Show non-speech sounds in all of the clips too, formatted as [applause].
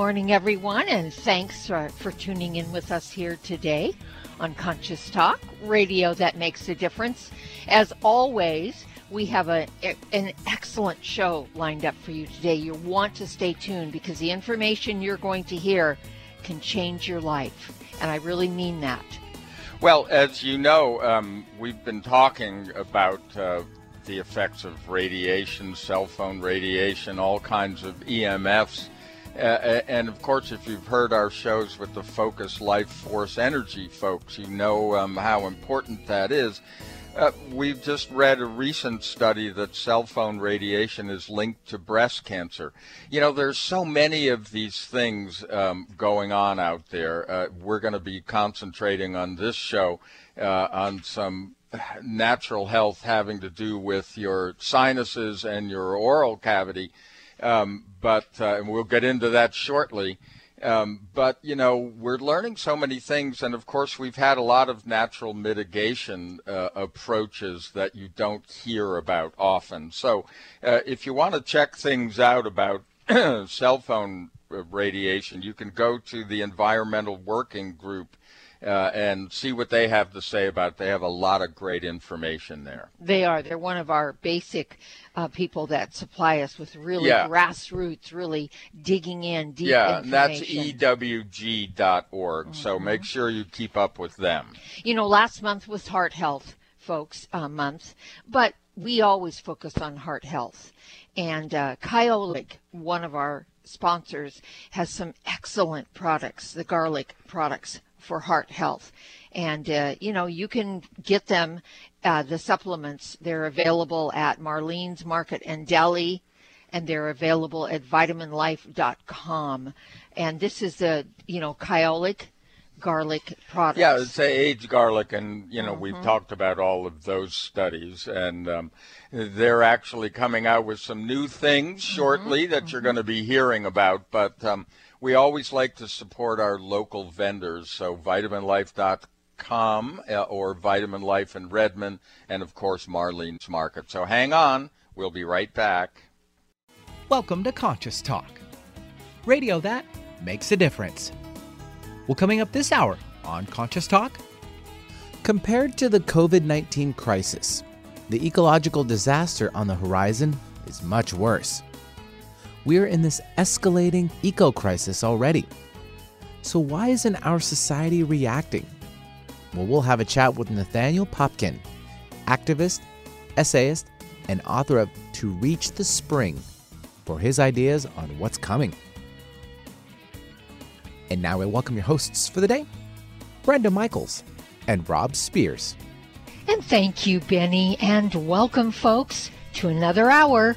Morning, everyone, and thanks for, for tuning in with us here today on Conscious Talk, radio that makes a difference. As always, we have a, an excellent show lined up for you today. You want to stay tuned because the information you're going to hear can change your life. And I really mean that. Well, as you know, um, we've been talking about uh, the effects of radiation, cell phone radiation, all kinds of EMFs uh, and of course, if you've heard our shows with the Focus Life Force Energy folks, you know um, how important that is. Uh, we've just read a recent study that cell phone radiation is linked to breast cancer. You know, there's so many of these things um, going on out there. Uh, we're going to be concentrating on this show uh, on some natural health having to do with your sinuses and your oral cavity. Um, but uh, and we'll get into that shortly. Um, but you know, we're learning so many things, and of course, we've had a lot of natural mitigation uh, approaches that you don't hear about often. So, uh, if you want to check things out about [clears throat] cell phone uh, radiation, you can go to the Environmental Working Group uh, and see what they have to say about it. They have a lot of great information there. They are. They're one of our basic uh, people that supply us with really yeah. grassroots, really digging in deep yeah, and that's ewg.org. Mm-hmm. So make sure you keep up with them. You know, last month was Heart Health, folks, uh, month, but we always focus on heart health. And uh, Kyolic, one of our sponsors, has some excellent products, the garlic products for heart health. And, uh, you know, you can get them, uh, the supplements. They're available at Marlene's Market and Deli, and they're available at vitaminlife.com. And this is the, you know, kyolic garlic products. Yeah, it's a aged garlic, and you know mm-hmm. we've talked about all of those studies, and um, they're actually coming out with some new things shortly mm-hmm. that mm-hmm. you're going to be hearing about. But um, we always like to support our local vendors, so vitaminlife.com uh, or Vitamin Life in Redmond, and of course Marlene's Market. So hang on, we'll be right back. Welcome to Conscious Talk, radio that makes a difference. Well, coming up this hour on Conscious Talk, compared to the COVID 19 crisis, the ecological disaster on the horizon is much worse we're in this escalating eco crisis already. So, why isn't our society reacting? Well, we'll have a chat with Nathaniel Popkin, activist, essayist, and author of To Reach the Spring, for his ideas on what's coming. And now I welcome your hosts for the day, Brenda Michaels and Rob Spears. And thank you, Benny, and welcome, folks, to another hour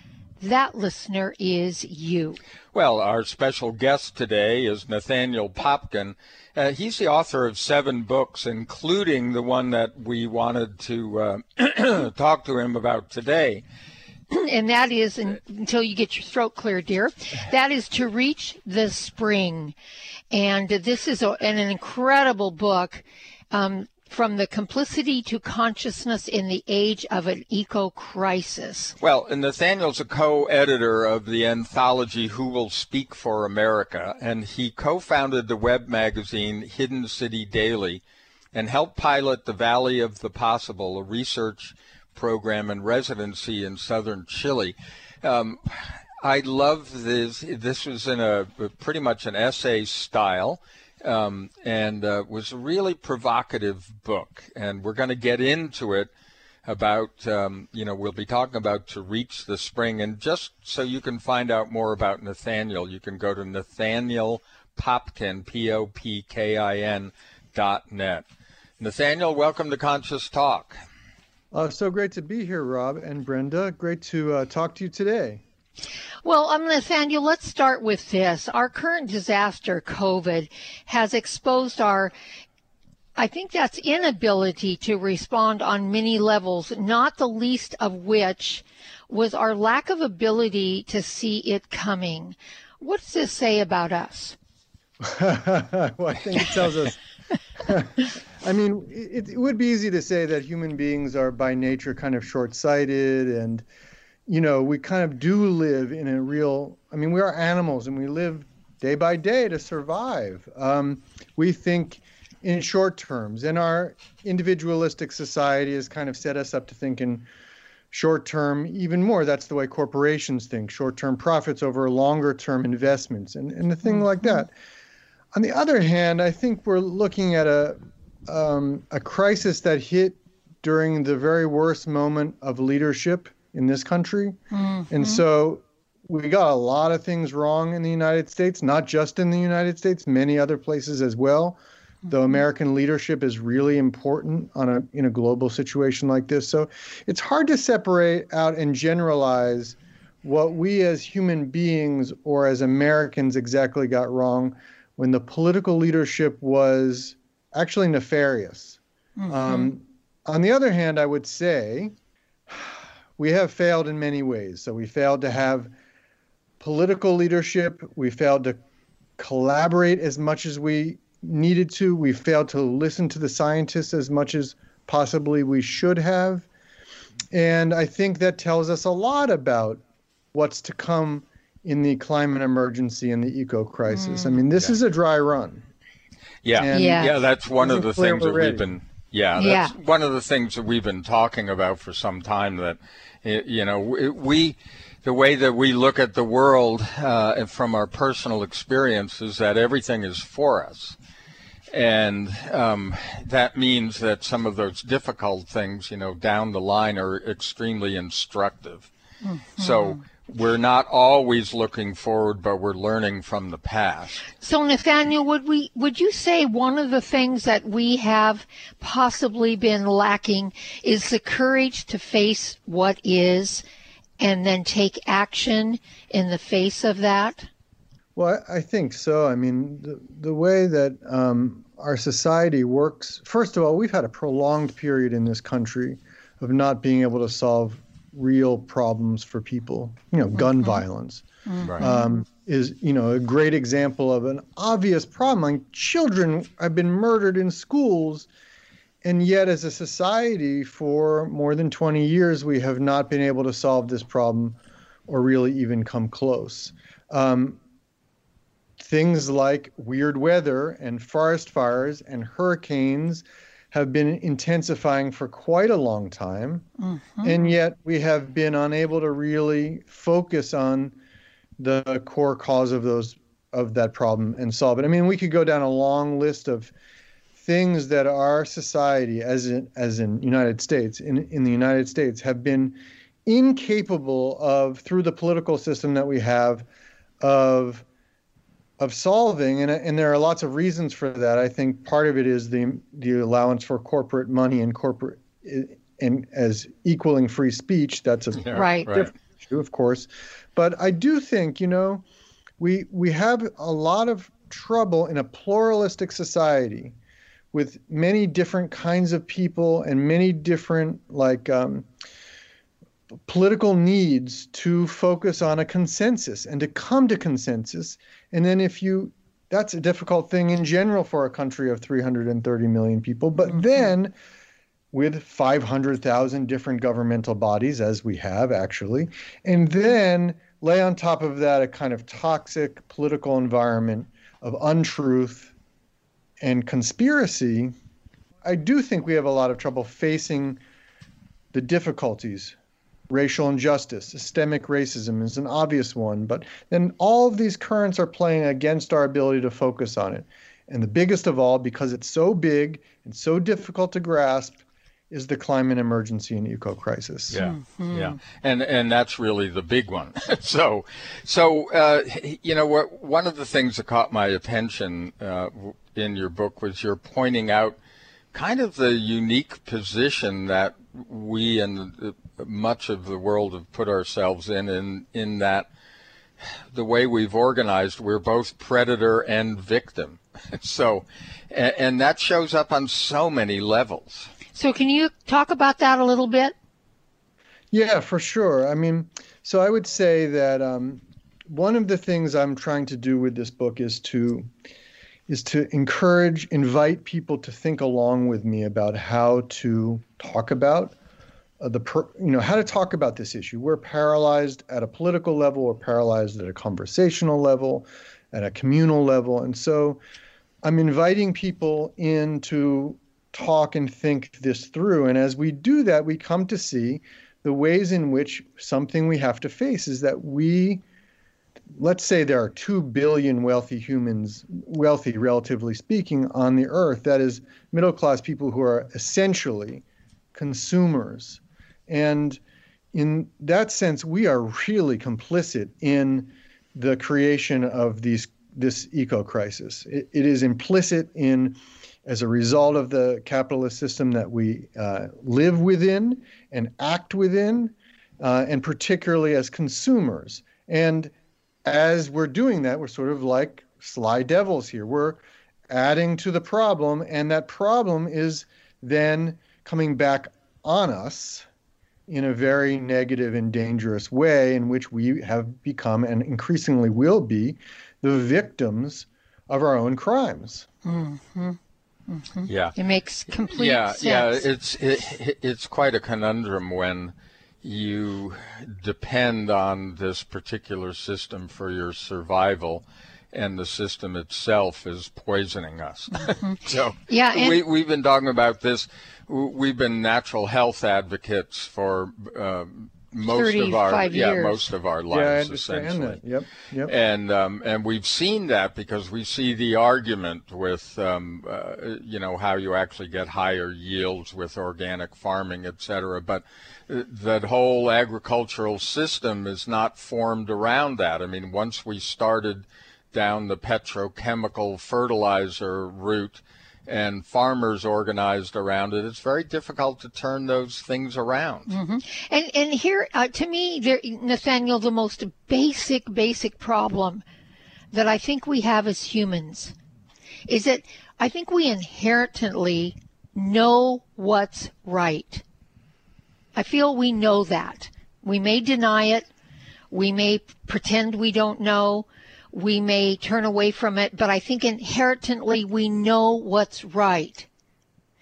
that listener is you. Well, our special guest today is Nathaniel Popkin. Uh, he's the author of seven books, including the one that we wanted to uh, [clears throat] talk to him about today. [clears throat] And that is, until you get your throat clear, dear, that is To Reach the Spring. And this is a, an incredible book. Um, from the complicity to consciousness in the age of an eco crisis. Well, and Nathaniel's a co editor of the anthology Who Will Speak for America, and he co founded the web magazine Hidden City Daily and helped pilot the Valley of the Possible, a research program and residency in southern Chile. Um, I love this. This was in a pretty much an essay style um, and uh, was a really provocative book. And we're going to get into it about, um, you know, we'll be talking about to reach the spring. And just so you can find out more about Nathaniel, you can go to Nathaniel Popkin, P-O-P-K-I-N dot net. Nathaniel, welcome to Conscious Talk. Uh, so great to be here, Rob and Brenda. Great to uh, talk to you today. Well, um, Nathaniel, let's start with this. Our current disaster, COVID, has exposed our I think that's inability to respond on many levels, not the least of which was our lack of ability to see it coming. What does this say about us? [laughs] well, I think it tells us. [laughs] I mean, it, it, would be easy to say that human beings are by nature kind of short sighted and, you know, we kind of do live in a real, I mean, we are animals and we live day by day to survive. Um, we think in short terms, and our individualistic society has kind of set us up to think in short term even more. That's the way corporations think short term profits over longer term investments and, and a thing mm-hmm. like that. On the other hand, I think we're looking at a um, a crisis that hit during the very worst moment of leadership in this country, mm-hmm. and so we got a lot of things wrong in the United States, not just in the United States, many other places as well. Though mm-hmm. American leadership is really important on a in a global situation like this, so it's hard to separate out and generalize what we as human beings or as Americans exactly got wrong when the political leadership was actually nefarious. Mm-hmm. Um, on the other hand, I would say we have failed in many ways. So we failed to have political leadership, we failed to collaborate as much as we needed to, we failed to listen to the scientists as much as possibly we should have. And I think that tells us a lot about what's to come in the climate emergency and the eco crisis. Mm. I mean, this yeah. is a dry run. Yeah, and yeah, yeah. That's one of the things that we've been. Yeah, that's yeah. one of the things that we've been talking about for some time. That you know, we the way that we look at the world uh, from our personal experience is that everything is for us. And um, that means that some of those difficult things, you know, down the line are extremely instructive. Mm-hmm. So we're not always looking forward, but we're learning from the past. So, Nathaniel, would we would you say one of the things that we have possibly been lacking is the courage to face what is, and then take action in the face of that? Well, I think so. I mean, the the way that um, our society works. First of all, we've had a prolonged period in this country of not being able to solve real problems for people. You know, gun mm-hmm. violence mm-hmm. um, is you know a great example of an obvious problem. Like children have been murdered in schools, and yet as a society, for more than 20 years, we have not been able to solve this problem, or really even come close. Um, things like weird weather and forest fires and hurricanes have been intensifying for quite a long time. Mm-hmm. And yet we have been unable to really focus on the core cause of those of that problem and solve it. I mean, we could go down a long list of things that our society as in as in United States in in the United States have been incapable of through the political system that we have of of solving, and, and there are lots of reasons for that. I think part of it is the the allowance for corporate money and corporate and as equaling free speech. That's a yeah, right. different issue, of course. But I do think you know we we have a lot of trouble in a pluralistic society with many different kinds of people and many different like um, political needs to focus on a consensus and to come to consensus. And then if you, that's a difficult thing in general for a country of 330 million people. But mm-hmm. then with 500,000 different governmental bodies, as we have actually, and then lay on top of that a kind of toxic political environment of untruth and conspiracy, I do think we have a lot of trouble facing the difficulties racial injustice, systemic racism is an obvious one, but then all of these currents are playing against our ability to focus on it. And the biggest of all, because it's so big and so difficult to grasp, is the climate emergency and eco crisis. Yeah, mm-hmm. yeah, and and that's really the big one. [laughs] so, so uh, you know, what one of the things that caught my attention uh, in your book was you're pointing out kind of the unique position that we and much of the world have put ourselves in, in in that the way we've organized, we're both predator and victim. [laughs] so, and, and that shows up on so many levels. So, can you talk about that a little bit? Yeah, for sure. I mean, so I would say that um, one of the things I'm trying to do with this book is to is to encourage, invite people to think along with me about how to talk about uh, the per, you know how to talk about this issue. We're paralyzed at a political level, we're paralyzed at a conversational level, at a communal level, and so I'm inviting people in to talk and think this through. And as we do that, we come to see the ways in which something we have to face is that we, let's say there are 2 billion wealthy humans, wealthy relatively speaking, on the earth. That is middle class people who are essentially consumers. And in that sense, we are really complicit in the creation of these this eco crisis. it, it is implicit in as a result of the capitalist system that we uh, live within and act within, uh, and particularly as consumers. And as we're doing that, we're sort of like sly devils here. We're adding to the problem, and that problem is then coming back on us in a very negative and dangerous way, in which we have become and increasingly will be the victims of our own crimes. Mm-hmm. Mm-hmm. Yeah, it makes complete yeah, sense. Yeah, it's it, it's quite a conundrum when you depend on this particular system for your survival, and the system itself is poisoning us. Mm-hmm. [laughs] so yeah, we we've been talking about this. We've been natural health advocates for. Um, most of our years. yeah most of our lives yeah, essentially. That. Yep, yep. And um, and we've seen that because we see the argument with um, uh, you know how you actually get higher yields with organic farming, et cetera. But uh, that whole agricultural system is not formed around that. I mean, once we started down the petrochemical fertilizer route and farmers organized around it, it's very difficult to turn those things around. Mm-hmm. And and here, uh, to me, there, Nathaniel, the most basic basic problem that I think we have as humans is that I think we inherently know what's right. I feel we know that. We may deny it. We may pretend we don't know we may turn away from it, but I think inherently we know what's right.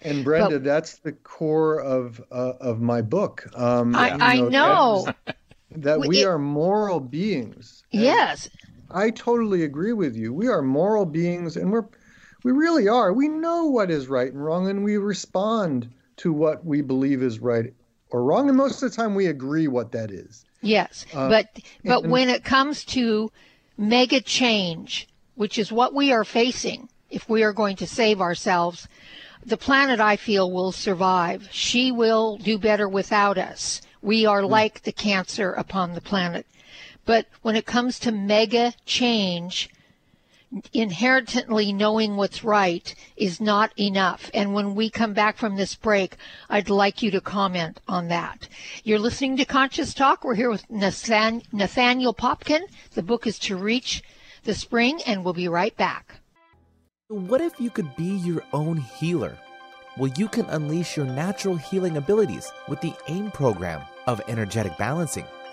And Brenda, but, that's the core of uh, of my book. Um, I, you know, I know that, that we it, are moral beings. Yes, I totally agree with you. We are moral beings, and we're we really are. We know what is right and wrong, and we respond to what we believe is right or wrong. And most of the time, we agree what that is. Yes, uh, but but and, when it comes to mega change, which is what we are facing if we are going to save ourselves, the planet, I feel, will survive. She will do better without us. We are mm. like the cancer upon the planet. But when it comes to mega change, inherently knowing what's right is not enough. And when we come back from this break, I'd like you to comment on that. You're listening to Conscious Talk. We're here with Nathaniel Popkin. The book is To Reach the Spring, and we'll be right back. What if you could be your own healer? Well, you can unleash your natural healing abilities with the AIM program of energetic balancing.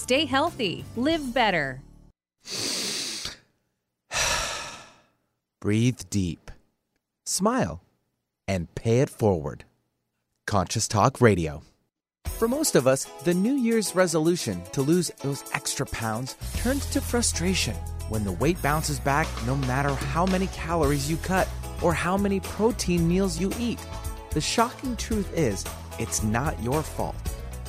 Stay healthy, live better. Breathe deep, smile, and pay it forward. Conscious Talk Radio. For most of us, the New Year's resolution to lose those extra pounds turns to frustration when the weight bounces back no matter how many calories you cut or how many protein meals you eat. The shocking truth is, it's not your fault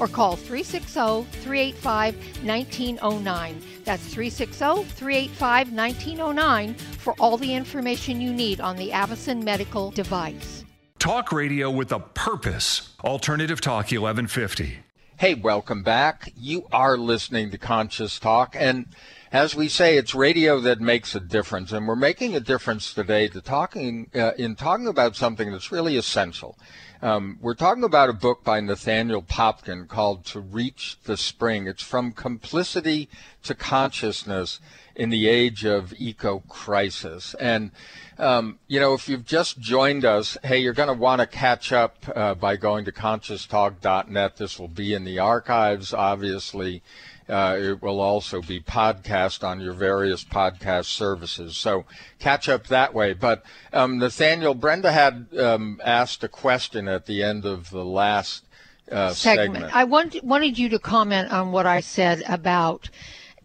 or call 360 385 1909. That's 360 385 1909 for all the information you need on the Avacen medical device. Talk radio with a purpose. Alternative Talk 1150. Hey, welcome back. You are listening to Conscious Talk and as we say, it's radio that makes a difference, and we're making a difference today to talking uh, in talking about something that's really essential. Um, we're talking about a book by Nathaniel Popkin called To Reach the Spring. It's from complicity to consciousness in the age of eco crisis. And, um, you know, if you've just joined us, hey, you're going to want to catch up uh, by going to conscioustalk.net. This will be in the archives, obviously. Uh, it will also be podcast on your various podcast services. So catch up that way. But um, Nathaniel, Brenda had um, asked a question at the end of the last uh, segment. segment. I want, wanted you to comment on what I said about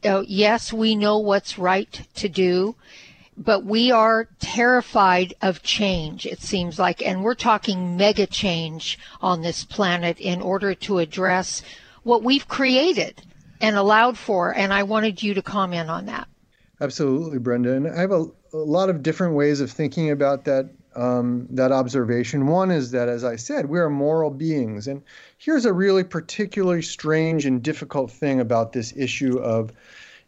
uh, yes, we know what's right to do but we are terrified of change, it seems like, and we're talking mega change on this planet in order to address what we've created and allowed for. And I wanted you to comment on that. Absolutely, Brenda. And I have a, a lot of different ways of thinking about that um, that observation. One is that, as I said, we are moral beings, and here's a really particularly strange and difficult thing about this issue of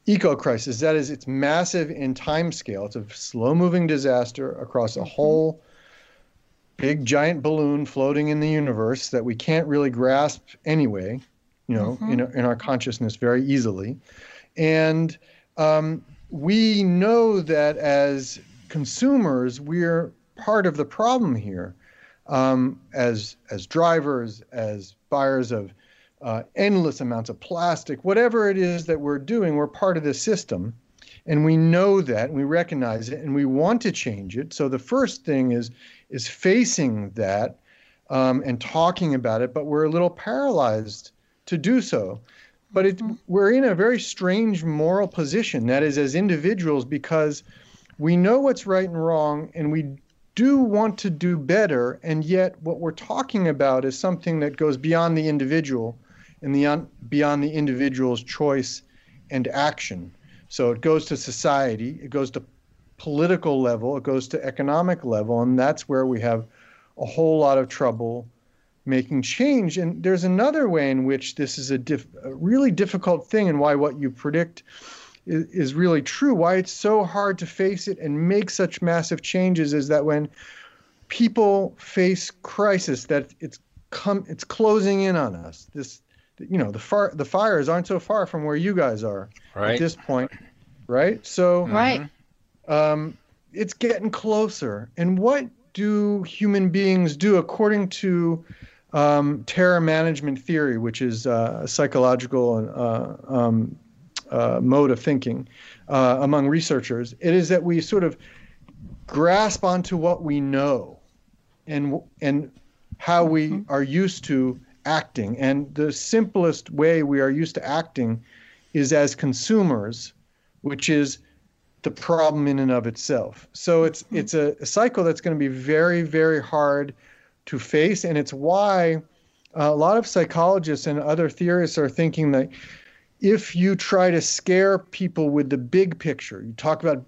eco crisis. That is, it's massive in time scale. It's a slow moving disaster across a mm-hmm. whole big giant balloon floating in the universe that we can't really grasp anyway, you know, mm-hmm. in, in our consciousness very easily. And um, we know that as consumers, we're part of the problem here. Um, as as drivers, as buyers of uh, endless amounts of plastic, whatever it is that we're doing, we're part of the system, and we know that, and we recognize it, and we want to change it. So the first thing is is facing that um, and talking about it, but we're a little paralyzed to do so. But it, mm-hmm. we're in a very strange moral position, that is, as individuals, because we know what's right and wrong, and we do want to do better, and yet what we're talking about is something that goes beyond the individual and the beyond the individual's choice and action. So it goes to society, it goes to political level, it goes to economic level, and that's where we have a whole lot of trouble making change. And there's another way in which this is a, diff, a really difficult thing, and why what you predict is, is really true. Why it's so hard to face it and make such massive changes is that when people face crisis, that it's come, it's closing in on us. This, you know, the far, the fires aren't so far from where you guys are right. at this point, right? So, right um, it's getting closer. And what do human beings do according to um, terror management theory, which is uh, a psychological uh, um, uh, mode of thinking uh, among researchers? It is that we sort of grasp onto what we know and and how we mm-hmm. are used to acting. And the simplest way we are used to acting is as consumers, which is the problem in and of itself. So it's mm-hmm. it's a, a cycle that's going to be very very hard to face, and it's why uh, a lot of psychologists and other theorists are thinking that if you try to scare people with the big picture, you talk about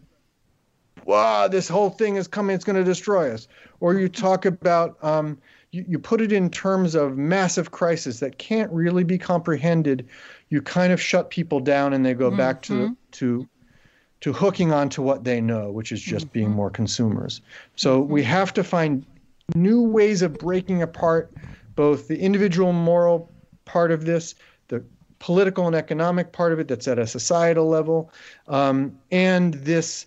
wow, this whole thing is coming, it's going to destroy us. Or you talk about, um, you, you put it in terms of massive crisis that can't really be comprehended. You kind of shut people down and they go mm-hmm. back to, mm-hmm. to to hooking on to what they know, which is just mm-hmm. being more consumers. So mm-hmm. we have to find new ways of breaking apart both the individual moral part of this, the political and economic part of it that's at a societal level, um, and this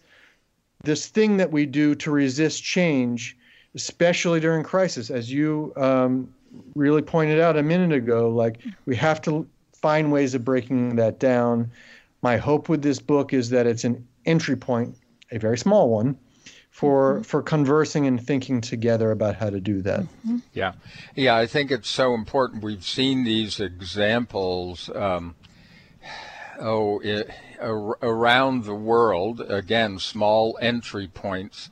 this thing that we do to resist change, especially during crisis, as you um, really pointed out a minute ago. Like we have to find ways of breaking that down my hope with this book is that it's an entry point, a very small one, for mm-hmm. for conversing and thinking together about how to do that. Mm-hmm. Yeah, yeah, I think it's so important. We've seen these examples. Um, oh, it, around the world, again, small entry points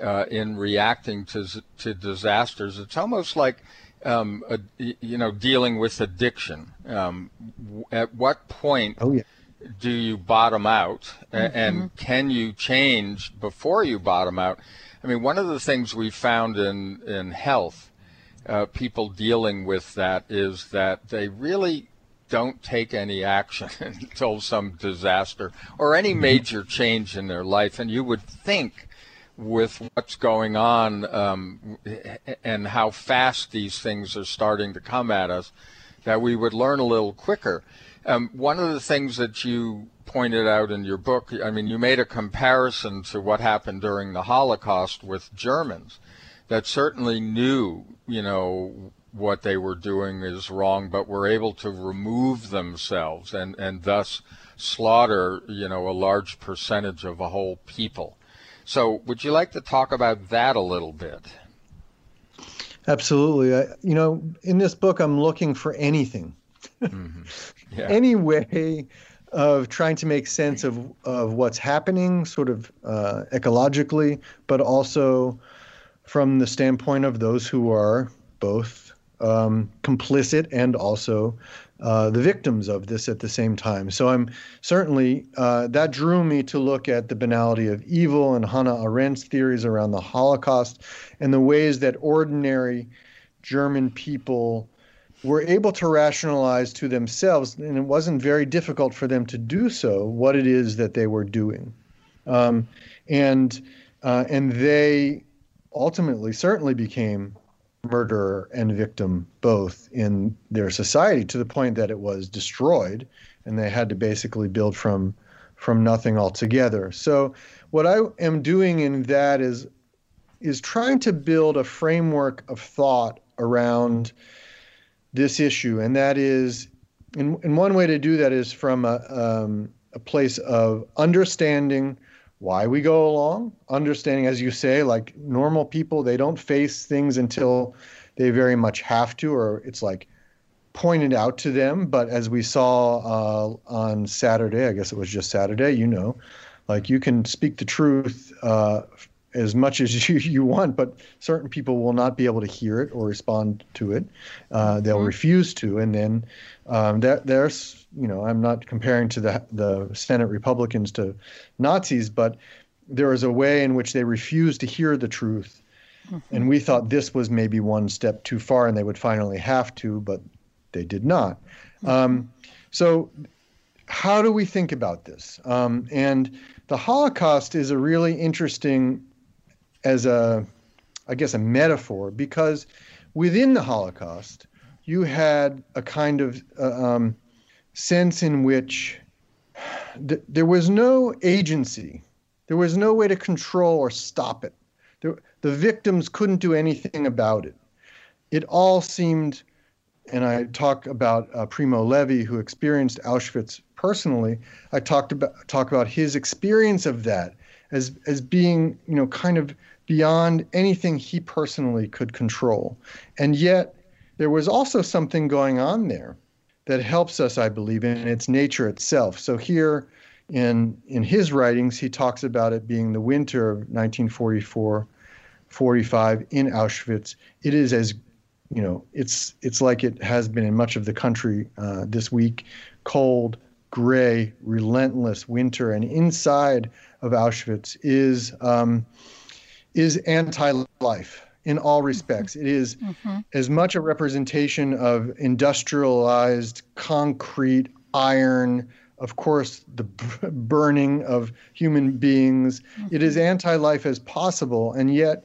uh, in reacting to to disasters. It's almost like um, a, you know dealing with addiction. Um, at what point? Oh yeah do you bottom out mm-hmm. and can you change before you bottom out? I mean, one of the things we found in, in health, uh, people dealing with that is that they really don't take any action [laughs] until some disaster or any mm-hmm. major change in their life. And you would think with what's going on um, and how fast these things are starting to come at us that we would learn a little quicker. Um, one of the things that you pointed out in your book, I mean, you made a comparison to what happened during the Holocaust with Germans that certainly knew, you know, what they were doing is wrong, but were able to remove themselves and, and thus slaughter, you know, a large percentage of a whole people. So, would you like to talk about that a little bit? Absolutely. I, you know, in this book, I'm looking for anything mm-hmm. yeah. any way of trying to make sense of, of what's happening, sort of uh, ecologically, but also from the standpoint of those who are both um, complicit and also uh, the victims of this at the same time. So I'm certainly uh, that drew me to look at the banality of evil and Hannah Arendt's theories around the Holocaust and the ways that ordinary German people were able to rationalize to themselves, and it wasn't very difficult for them to do so, what it is that they were doing. Um, and uh, and they ultimately certainly became murderer and victim both in their society to the point that it was destroyed and they had to basically build from from nothing altogether. So what I am doing in that is is trying to build a framework of thought around this issue, and that is, and, in one way to do that is from a, um, a place of understanding why we go along, understanding, as you say, like normal people, they don't face things until they very much have to, or it's like pointed out to them. But as we saw uh, on Saturday, I guess it was just Saturday, you know, like you can speak the truth uh, as much as [laughs] you, you want, but certain people will not be able to hear it or respond to it. Uh, they'll mm-hmm. refuse to, and then um, that there's you know I'm not comparing to the the Senate Republicans to Nazis, but there is a way in which they refuse to hear the truth. Mm-hmm. And we thought this was maybe one step too far, and they would finally have to, but they did not. Mm-hmm. Um, so, how do we think about this? Um, and the Holocaust is a really interesting as a, I guess, a metaphor because within the Holocaust, you had a kind of uh, um, sense in which th- there was no agency, there was no way to control or stop it. There, the victims couldn't do anything about it. It all seemed, and I talk about uh, Primo Levi, who experienced Auschwitz personally. I talked about talk about his experience of that as as being, you know, kind of beyond anything he personally could control. And yet, there was also something going on there that helps us, I believe, in its nature itself. So here in in his writings, he talks about it being the winter of 1944, 45 in Auschwitz. It is as you know, it's it's like it has been in much of the country uh, this week, cold, gray, relentless winter, and inside of Auschwitz is um, is anti-life in all mm-hmm. respects. It is mm-hmm. as much a representation of industrialized concrete, iron, of course, the b- burning of human beings. Mm-hmm. It is mm-hmm. anti-life as possible, and yet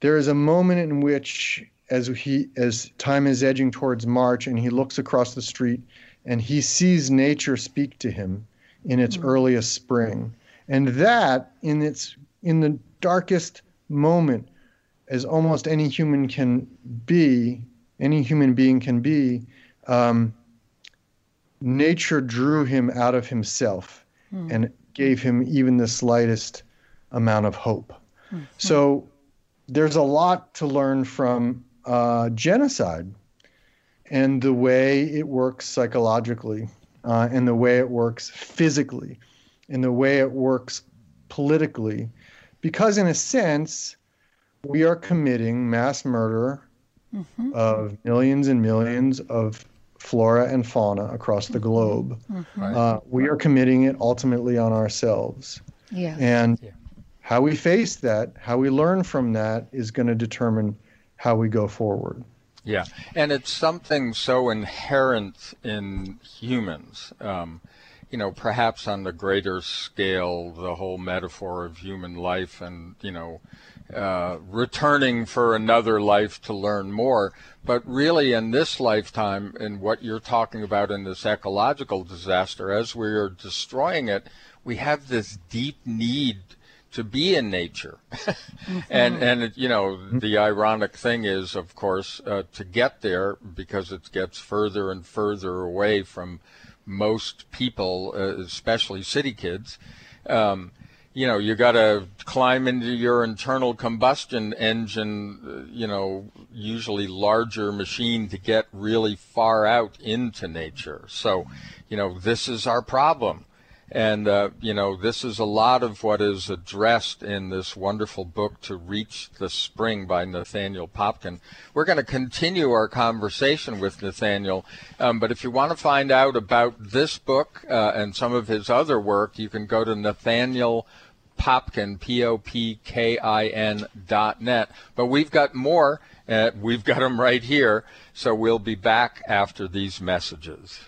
there is a moment in which, as he as time is edging towards March, and he looks across the street, and he sees nature speak to him in its mm-hmm. earliest spring, and that in its in the darkest moment as almost any human can be, any human being can be, um, nature drew him out of himself mm. and gave him even the slightest amount of hope. Mm-hmm. So there's a lot to learn from uh, genocide and the way it works psychologically, uh, and the way it works physically, and the way it works politically, because in a sense, we are committing mass murder mm-hmm. of millions and millions of flora and fauna across the globe. Mm-hmm. Uh, we are committing it ultimately on ourselves. Yeah. And yeah. how we face that, how we learn from that, is going to determine how we go forward. Yeah, and it's something so inherent in humans. Um, you know, perhaps on the greater scale, the whole metaphor of human life and, you know, uh, returning for another life to learn more. But really, in this lifetime, in what you're talking about in this ecological disaster, as we are destroying it, we have this deep need to be in nature. [laughs] mm-hmm. And and you know the ironic thing is, of course, uh, to get there because it gets further and further away from most people, uh, especially city kids. Um, you know, you got to climb into your internal combustion engine, uh, you know, usually larger machine to get really far out into nature. So, you know, this is our problem. And, uh, you know, this is a lot of what is addressed in this wonderful book, To Reach the Spring by Nathaniel Popkin. We're going to continue our conversation with Nathaniel, um, but if you want to find out about this book uh, and some of his other work, you can go to Nathaniel Popkin, P-O-P-K-I-N dot net. But we've got more. Uh, we've got them right here. So we'll be back after these messages.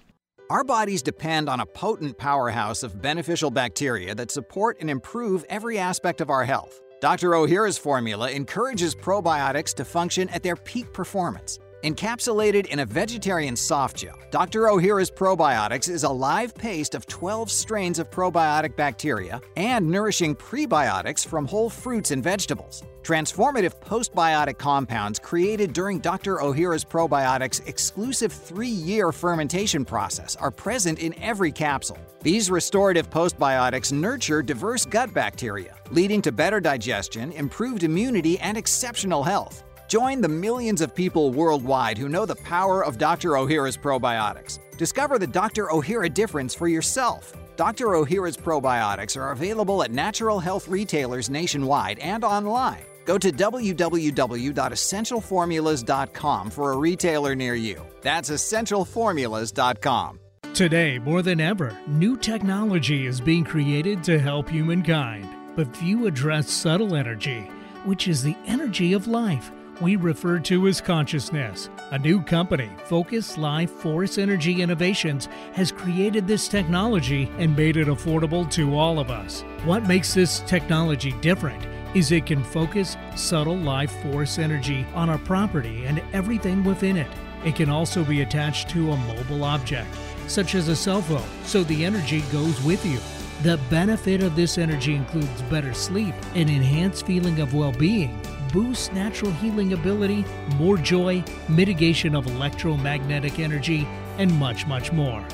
Our bodies depend on a potent powerhouse of beneficial bacteria that support and improve every aspect of our health. Dr. Ohhira's formula encourages probiotics to function at their peak performance. Encapsulated in a vegetarian soft gel, Dr. Ohhira's Probiotics is a live paste of 12 strains of probiotic bacteria and nourishing prebiotics from whole fruits and vegetables. Transformative postbiotic compounds created during Dr. Ohhira's Probiotics' exclusive three year fermentation process are present in every capsule. These restorative postbiotics nurture diverse gut bacteria, leading to better digestion, improved immunity, and exceptional health. Join the millions of people worldwide who know the power of Dr. Ohhira's probiotics. Discover the Dr. Ohhira difference for yourself. Dr. Ohhira's probiotics are available at natural health retailers nationwide and online. Go to www.essentialformulas.com for a retailer near you. That's essentialformulas.com. Today, more than ever, new technology is being created to help humankind. But few address subtle energy, which is the energy of life we refer to as consciousness. A new company, Focus Life Force Energy Innovations, has created this technology and made it affordable to all of us. What makes this technology different is it can focus subtle life force energy on a property and everything within it. It can also be attached to a mobile object, such as a cell phone, so the energy goes with you. The benefit of this energy includes better sleep, an enhanced feeling of well being, boosts natural healing ability, more joy, mitigation of electromagnetic energy, and much, much more.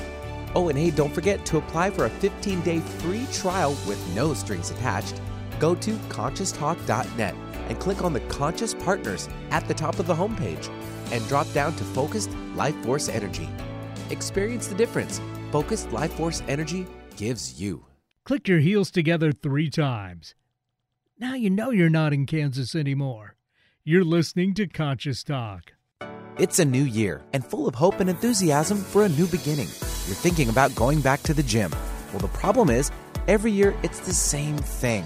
Oh, and hey, don't forget to apply for a 15 day free trial with no strings attached. Go to conscioustalk.net and click on the Conscious Partners at the top of the homepage and drop down to Focused Life Force Energy. Experience the difference Focused Life Force Energy gives you. Click your heels together three times. Now you know you're not in Kansas anymore. You're listening to Conscious Talk. It's a new year and full of hope and enthusiasm for a new beginning. You're thinking about going back to the gym. Well, the problem is, every year it's the same thing.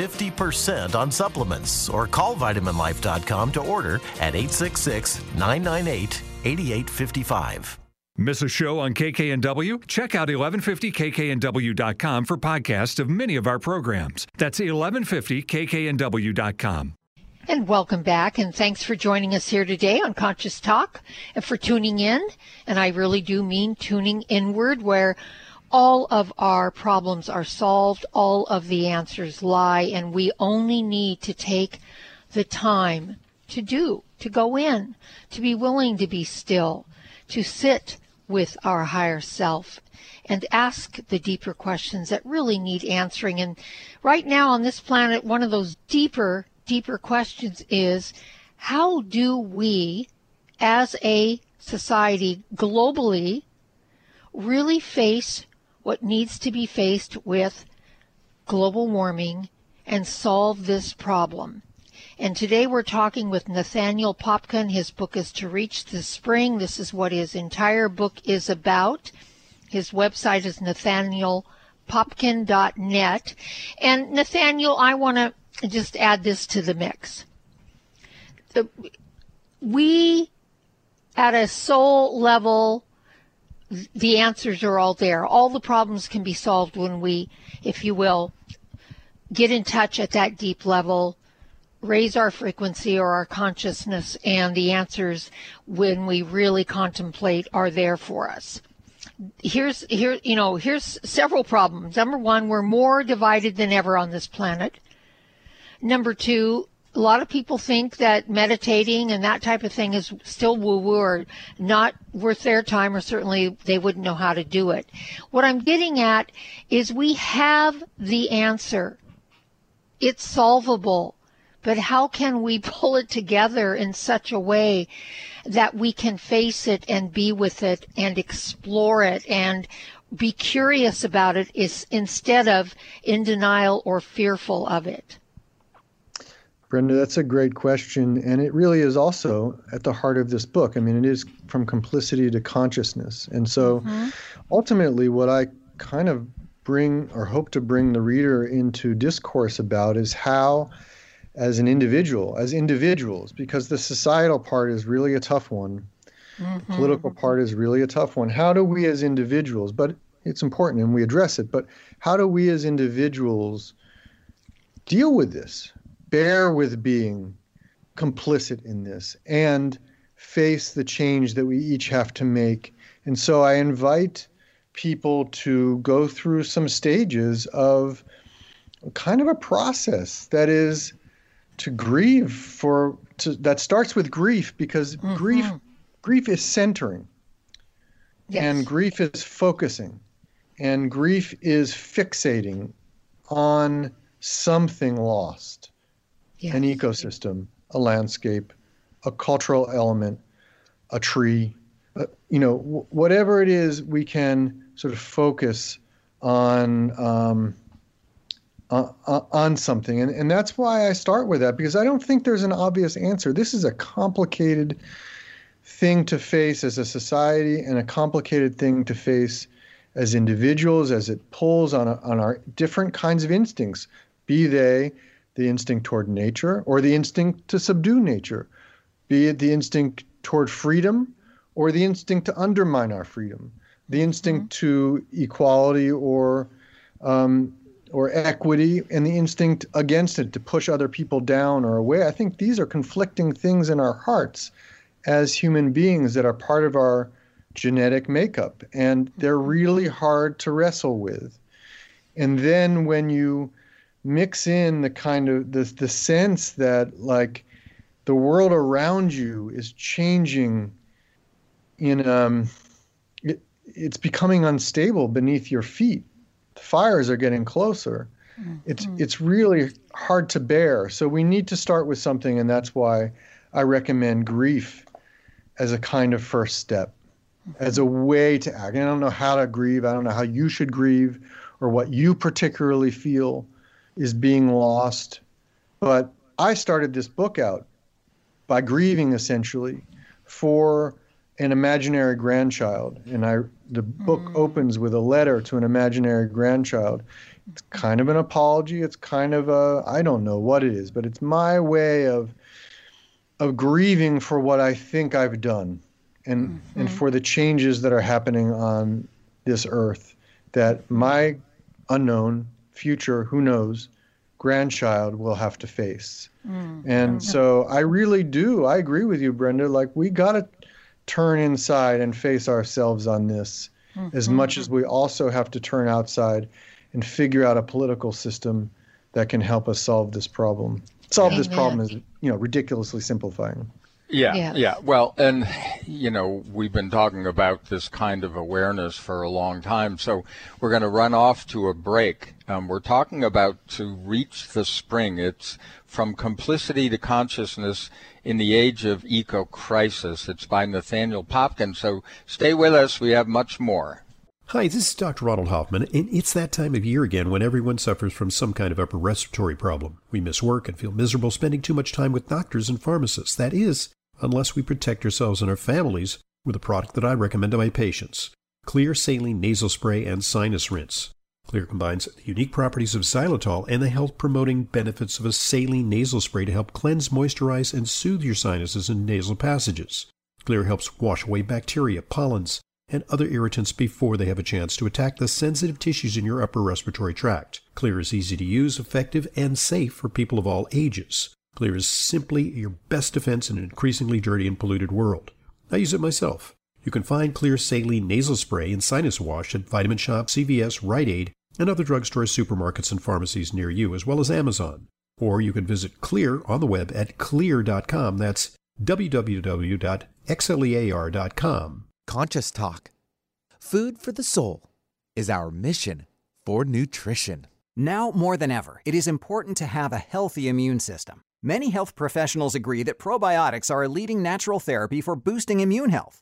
on supplements or call vitaminlife.com to order at 866 998 8855. Miss a show on KKNW? Check out 1150kknw.com for podcasts of many of our programs. That's 1150kknw.com. And welcome back, and thanks for joining us here today on Conscious Talk and for tuning in. And I really do mean tuning inward, where all of our problems are solved, all of the answers lie, and we only need to take the time to do, to go in, to be willing to be still, to sit with our higher self and ask the deeper questions that really need answering. And right now on this planet, one of those deeper, deeper questions is how do we as a society globally really face what needs to be faced with global warming and solve this problem. And today we're talking with Nathaniel Popkin. His book is To Reach the Spring. This is what his entire book is about. His website is nathanielpopkin.net. And Nathaniel, I want to just add this to the mix. We, at a soul level, the answers are all there. All the problems can be solved when we, if you will, get in touch at that deep level, raise our frequency or our consciousness, and the answers when we really contemplate are there for us. Here's here you know here's several problems. Number one, we're more divided than ever on this planet. Number two, a lot of people think that meditating and that type of thing is still woo woo or not worth their time, or certainly they wouldn't know how to do it. What I'm getting at is we have the answer. It's solvable. But how can we [laughs] pull it together in such a way that we can face it and be with it and explore it and be curious about it is instead of in denial or fearful of it? Brenda, that's a great question. And it really is also at the heart of this book. I mean, it is from complicity to consciousness. And so mm-hmm. ultimately, what I kind of bring or hope to bring the reader into discourse about is how, as an individual, as individuals, because the societal part is really a tough one, mm-hmm. the political part is really a tough one. How do we as individuals, but it's important and we address it, but how do we as individuals deal with this? Bear with being complicit in this and face the change that we each have to make. And so I invite people to go through some stages of kind of a process that is to grieve for to, that starts with grief because mm-hmm. grief grief is centering yes. and grief is focusing and grief is fixating on something lost an ecosystem, a landscape, a cultural element, a tree, uh, you know, w- whatever it is, we can sort of focus on um, uh, uh, on something, and and that's why I start with that because I don't think there's an obvious answer. This is a complicated thing to face as a society, and a complicated thing to face as individuals, as it pulls on on our different kinds of instincts, be they the instinct toward nature or the instinct to subdue nature, be it the instinct toward freedom or the instinct to undermine our freedom, the instinct mm-hmm. to equality or um, or equity, and the instinct against it to push other people down or away. I think these are conflicting things in our hearts as human beings that are part of our genetic makeup, and they're mm-hmm. really hard to wrestle with. And then when you mix in the kind of the the sense that like the world around you is changing in um it, it's becoming unstable beneath your feet. The fires are getting closer. Mm-hmm. it's it's really hard to bear. So we need to start with something and that's why i recommend grief as a kind of first step mm-hmm. as a way to act. I don't know how to grieve. I don't know how you should grieve or what you particularly feel is being lost. But I started this book out by grieving essentially for an imaginary grandchild. And I the book mm. opens with a letter to an imaginary grandchild. It's kind of an apology. It's kind of a I don't know what it is, but it's my way of of grieving for what I think I've done and mm-hmm. and for the changes that are happening on this earth that my unknown future, who knows, grandchild will have to face. Mm. And so I really do. I agree with you, Brenda. Like, we got to turn inside and face ourselves on this mm-hmm. as much as we also have to turn outside and figure out a political system that can help us solve this problem. Solve Amen. this problem is, you know, ridiculously simplifying. Yeah, yes. yeah. Well, and you know, we've been talking about this kind of awareness for a long time, so we're going to run off to a break. Um, we're talking about to reach the spring. It's from complicity to consciousness in the age of eco crisis. It's by Nathaniel Popkin. So stay with us. We have much more. Hi, this is Dr. Ronald Hoffman, and it's that time of year again when everyone suffers from some kind of upper respiratory problem. We miss work and feel miserable spending too much time with doctors and pharmacists. That is, unless we protect ourselves and our families with a product that I recommend to my patients Xlear Saline Nasal Spray and Sinus Rinse. Xlear combines the unique properties of xylitol and the health promoting benefits of a saline nasal spray to help cleanse, moisturize, and soothe your sinuses and nasal passages. Xlear helps wash away bacteria, pollens, and other irritants before they have a chance to attack the sensitive tissues in your upper respiratory tract. Xlear is easy to use, effective, and safe for people of all ages. Xlear is simply your best defense in an increasingly dirty and polluted world. I use it myself. You can find Xlear Saline Nasal Spray and Sinus Wash at Vitamin Shoppe, CVS, Rite Aid, and other drugstores, supermarkets, and pharmacies near you, as well as Amazon. Or you can visit Xlear on the web at xlear.com. That's www.xlear.com. Conscious Talk. Food for the soul is our mission for nutrition. Now more than ever, it is important to have a healthy immune system. Many health professionals agree that probiotics are a leading natural therapy for boosting immune health.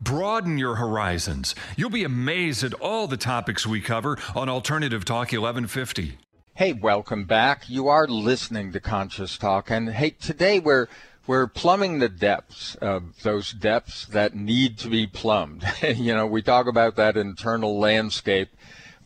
Broaden your horizons. You'll be amazed at all the topics we cover on Alternative Talk 1150. Hey, welcome back. You are listening to Conscious Talk, and hey, today we're we're plumbing the depths of those depths that need to be plumbed. [laughs] you know, we talk about that internal landscape.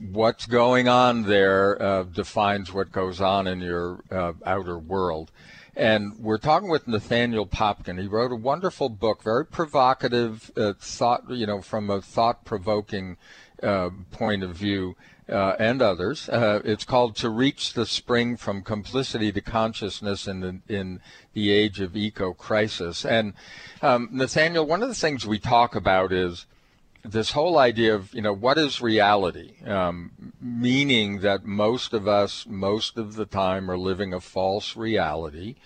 What's going on there uh, defines what goes on in your uh, outer world. And we're talking with Nathaniel Popkin. He wrote a wonderful book, very provocative uh, thought, you know, from a thought-provoking uh, point of view uh, and others. Uh, it's called "To Reach the Spring from Complicity to Consciousness in the, in the Age of Eco Crisis." And um, Nathaniel, one of the things we talk about is this whole idea of you know what is reality, um, meaning that most of us, most of the time, are living a false reality.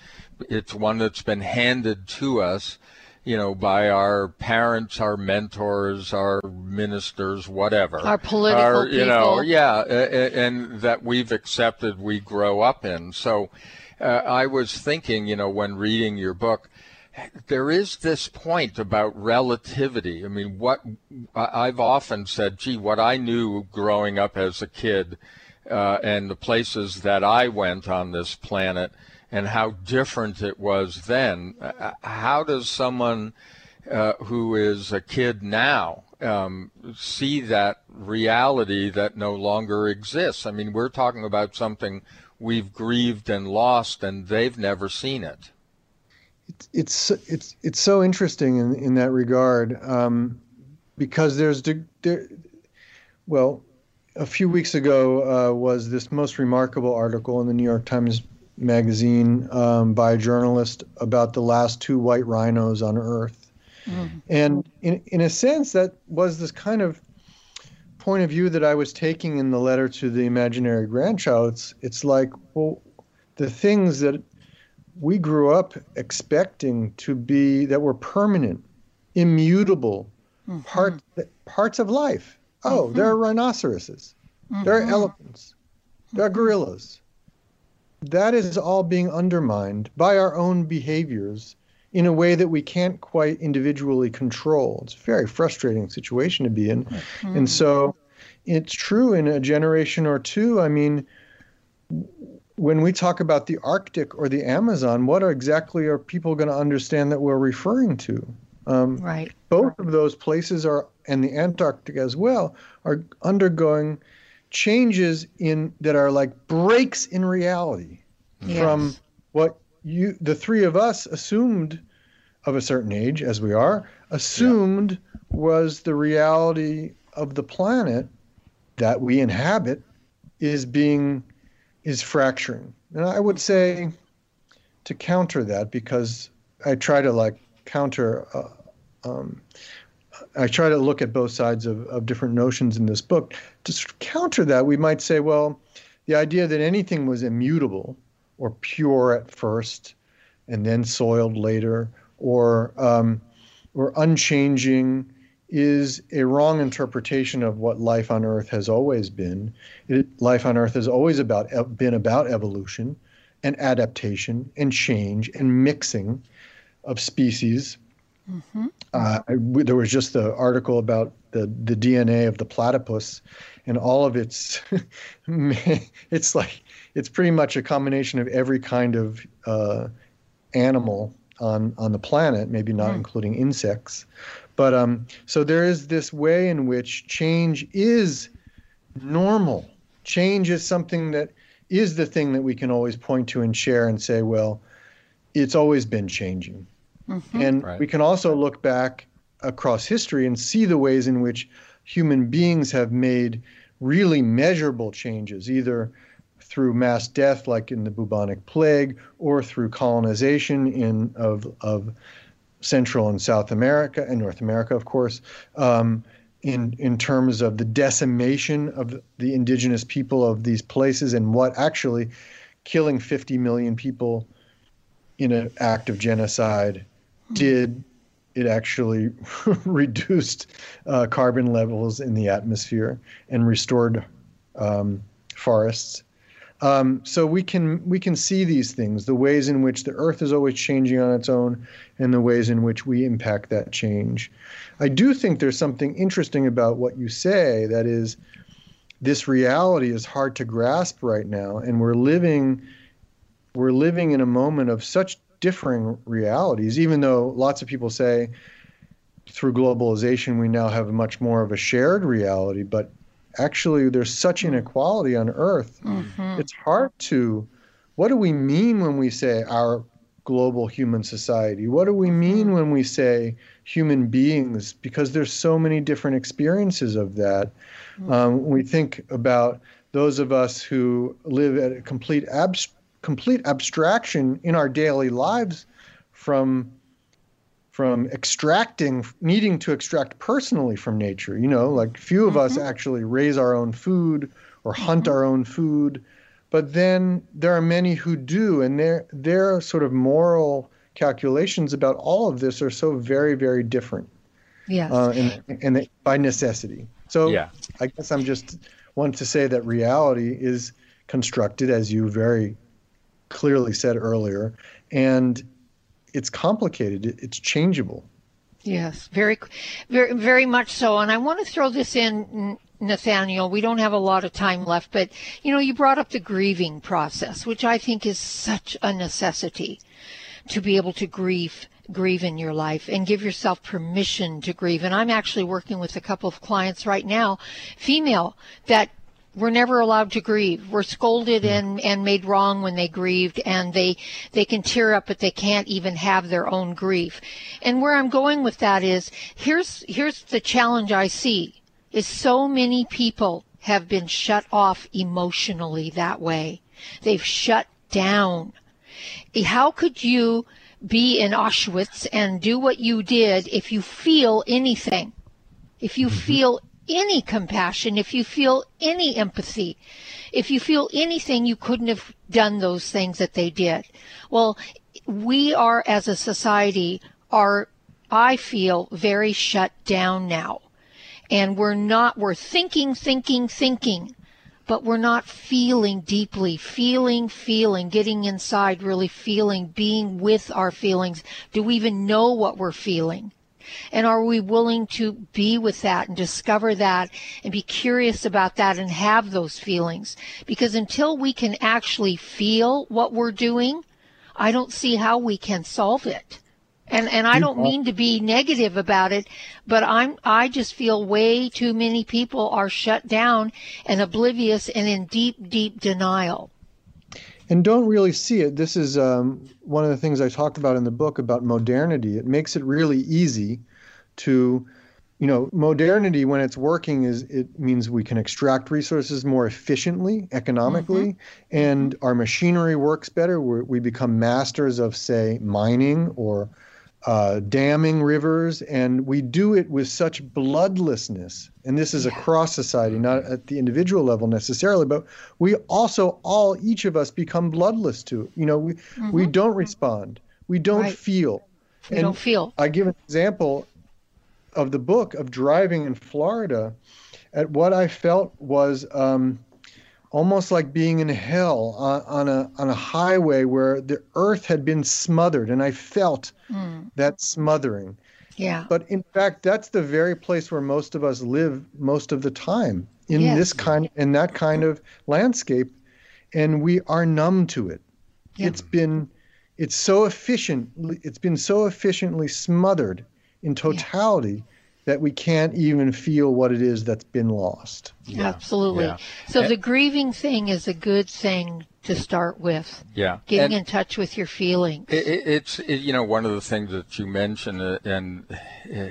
It's one that's been handed to us you know, by our parents, our mentors, our ministers, whatever. Our political our, you people. know, yeah, and that we've accepted we grow up in. So uh, I was thinking, you know, when reading your book, there is this point about relativity. I mean, what I've often said, gee, what I knew growing up as a kid uh, and the places that I went on this planet – and how different it was then. Uh, how does someone uh, who is a kid now um, see that reality that no longer exists? I mean, we're talking about something we've grieved and lost, and they've never seen it. It's it's it's so interesting in in that regard um, because there's there, well, a few weeks ago uh, was this most remarkable article in the New York Times magazine um, by a journalist about the last two white rhinos on Earth. Mm-hmm. And in, in a sense, that was this kind of point of view that I was taking in the letter to the imaginary grandchild. It's, it's like, well, the things that we grew up expecting to be that were permanent, immutable, mm-hmm. part, parts of life. Oh, mm-hmm. there are rhinoceroses, mm-hmm. there are elephants, there are gorillas, that is all being undermined by our own behaviors in a way that we can't quite individually control. It's a very frustrating situation to be in. Mm-hmm. And so it's true in a generation or two. I mean, when we talk about the Arctic or the Amazon, what exactly are people going to understand that we're referring to? Um, right. Both of those places are, and the Antarctic as well, are undergoing changes in that are like breaks in reality yes. from what you, the three of us, assumed of a certain age, as we are, assumed yeah. was the reality of the planet that we inhabit is being is fracturing. And I would say to counter that, because I try to like counter, uh, um, I try to look at both sides of, of different notions in this book. To counter that, we might say, well, the idea that anything was immutable or pure at first and then soiled later or um, or unchanging is a wrong interpretation of what life on Earth has always been. It, life on Earth has always about been about evolution and adaptation and change and mixing of species. Mm-hmm. Uh, I, there was just the article about the, the DNA of the platypus and all of its. [laughs] it's like it's pretty much a combination of every kind of uh, animal on on the planet, maybe not mm. including insects. But um, so there is this way in which change is normal. Change is something that is the thing that we can always point to and share and say, well, it's always been changing. Mm-hmm. And right. we can also look back across history and see the ways in which human beings have made really measurable changes, either through mass death, like in the bubonic plague, or through colonization in of of Central and South America and North America, of course, um, in in terms of the decimation of the indigenous people of these places and what actually killing 50 million people in an act of genocide did. It actually [laughs] reduced uh, carbon levels in the atmosphere and restored um, forests um, so we can we can see these things, the ways in which the Earth is always changing on its own, and the ways in which we impact that change. I do think there's something interesting about what you say. That is, this reality is hard to grasp right now, and we're living we're living in a moment of such differing realities. Even though lots of people say through globalization we now have much more of a shared reality, but actually there's such inequality on earth mm-hmm. it's hard to what do we mean when we say our global human society what do we mean mm-hmm. when we say human beings because there's so many different experiences of that mm-hmm. um, we think about those of us who live at a complete abs- complete abstraction in our daily lives from from extracting, needing to extract personally from nature. You know, like few of mm-hmm. us actually raise our own food or hunt mm-hmm. our own food, but then there are many who do, and their their sort of moral calculations about all of this are so very very different. Yes, uh, and, and they, by necessity. So yeah. I guess I'm just want to say that reality is constructed, as you very clearly said earlier, and it's complicated. It's changeable. Yes, very, very, very much so. And I want to throw this in, Nathaniel. We don't have a lot of time left, but you know, you brought up the grieving process, which I think is such a necessity to be able to grieve grieve in your life and give yourself permission to grieve. And I'm actually working with a couple of clients right now, female, that were never allowed to grieve. Were scolded and, and made wrong when they grieved and they, they can tear up, but they can't even have their own grief. And where I'm going with that is here's, here's the challenge I see is so many people have been shut off emotionally that way. They've shut down. How could you be in Auschwitz and do what you did if you feel anything? If you mm-hmm. feel any compassion, if you feel any empathy, if you feel anything, you couldn't have done those things that they did. Well, we are as a society are, I feel, very shut down now. And we're not, we're thinking, thinking, thinking, but we're not feeling deeply, feeling, feeling, getting inside, really feeling, being with our feelings. Do we even know what we're feeling? And are we willing to be with that and discover that and be curious about that and have those feelings? Because until we can actually feel what we're doing, I don't see how we can solve it. And and I don't mean to be negative about it, but I'm I just feel way too many people are shut down and oblivious and in deep deep denial. And don't really see it. This is um, one of the things I talk about in the book about modernity. It makes it really easy to you know modernity when it's working is it means we can extract resources more efficiently economically mm-hmm. and our machinery works better We're, we become masters of say mining or uh, damming rivers, and we do it with such bloodlessness. And this is across society, not at the individual level necessarily, but we also all, each of us, become bloodless to. You know, we mm-hmm. we don't respond, we don't right. feel. We and don't feel. I give an example of the book of driving in Florida. At what I felt was. Um, almost like being in hell on, on, a on a highway where the earth had been smothered, and I felt mm. that smothering. Yeah. But in fact, that's the very place where most of us live most of the time in yes. this kind in that kind of landscape, and we are numb to it. Yeah. It's been it's so efficient. It's been so efficiently smothered in totality. Yeah that we can't even feel what it is that's been lost. Yeah. Absolutely. Yeah. So and, the grieving thing is a good thing to start with. Yeah. Getting and in touch with your feelings. It, it's, it, you know, one of the things that you mentioned, uh, and uh,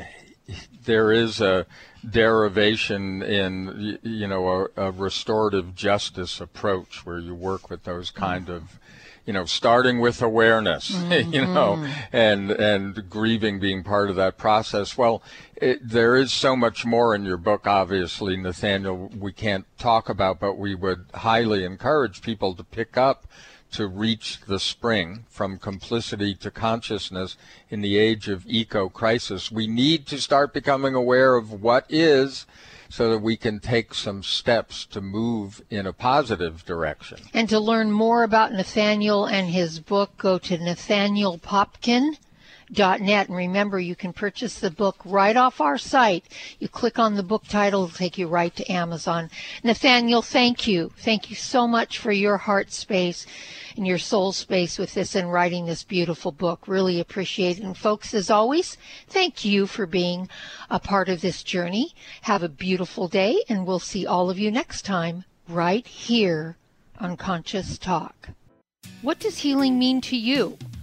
there is a derivation in, you know, a, a, restorative justice approach where you work with those kind of you know, starting with awareness, [laughs] mm-hmm. you know, and and grieving being part of that process. Well, it, there is so much more in your book, obviously, Nathaniel. We can't talk about, but we would highly encourage people to pick up to reach the spring from complicity to consciousness in the age of eco crisis. We need to start becoming aware of what is so that we can take some steps to move in a positive direction. And to learn more about Nathaniel and his book, go to nathanielpopkin.com net. And remember, you can purchase the book right off our site. You click on the book title, it'll take you right to Amazon. Nathaniel, thank you. Thank you so much for your heart space and your soul space with this and writing this beautiful book. Really appreciate it. And folks, as always, thank you for being a part of this journey. Have a beautiful day, and we'll see all of you next time right here on Conscious Talk. What does healing mean to you?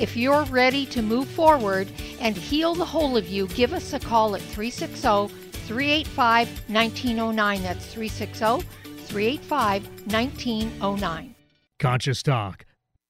If you're ready to move forward and heal the whole of you, give us a call at 360 385 1909. That's 360 385 1909. Conscious Talk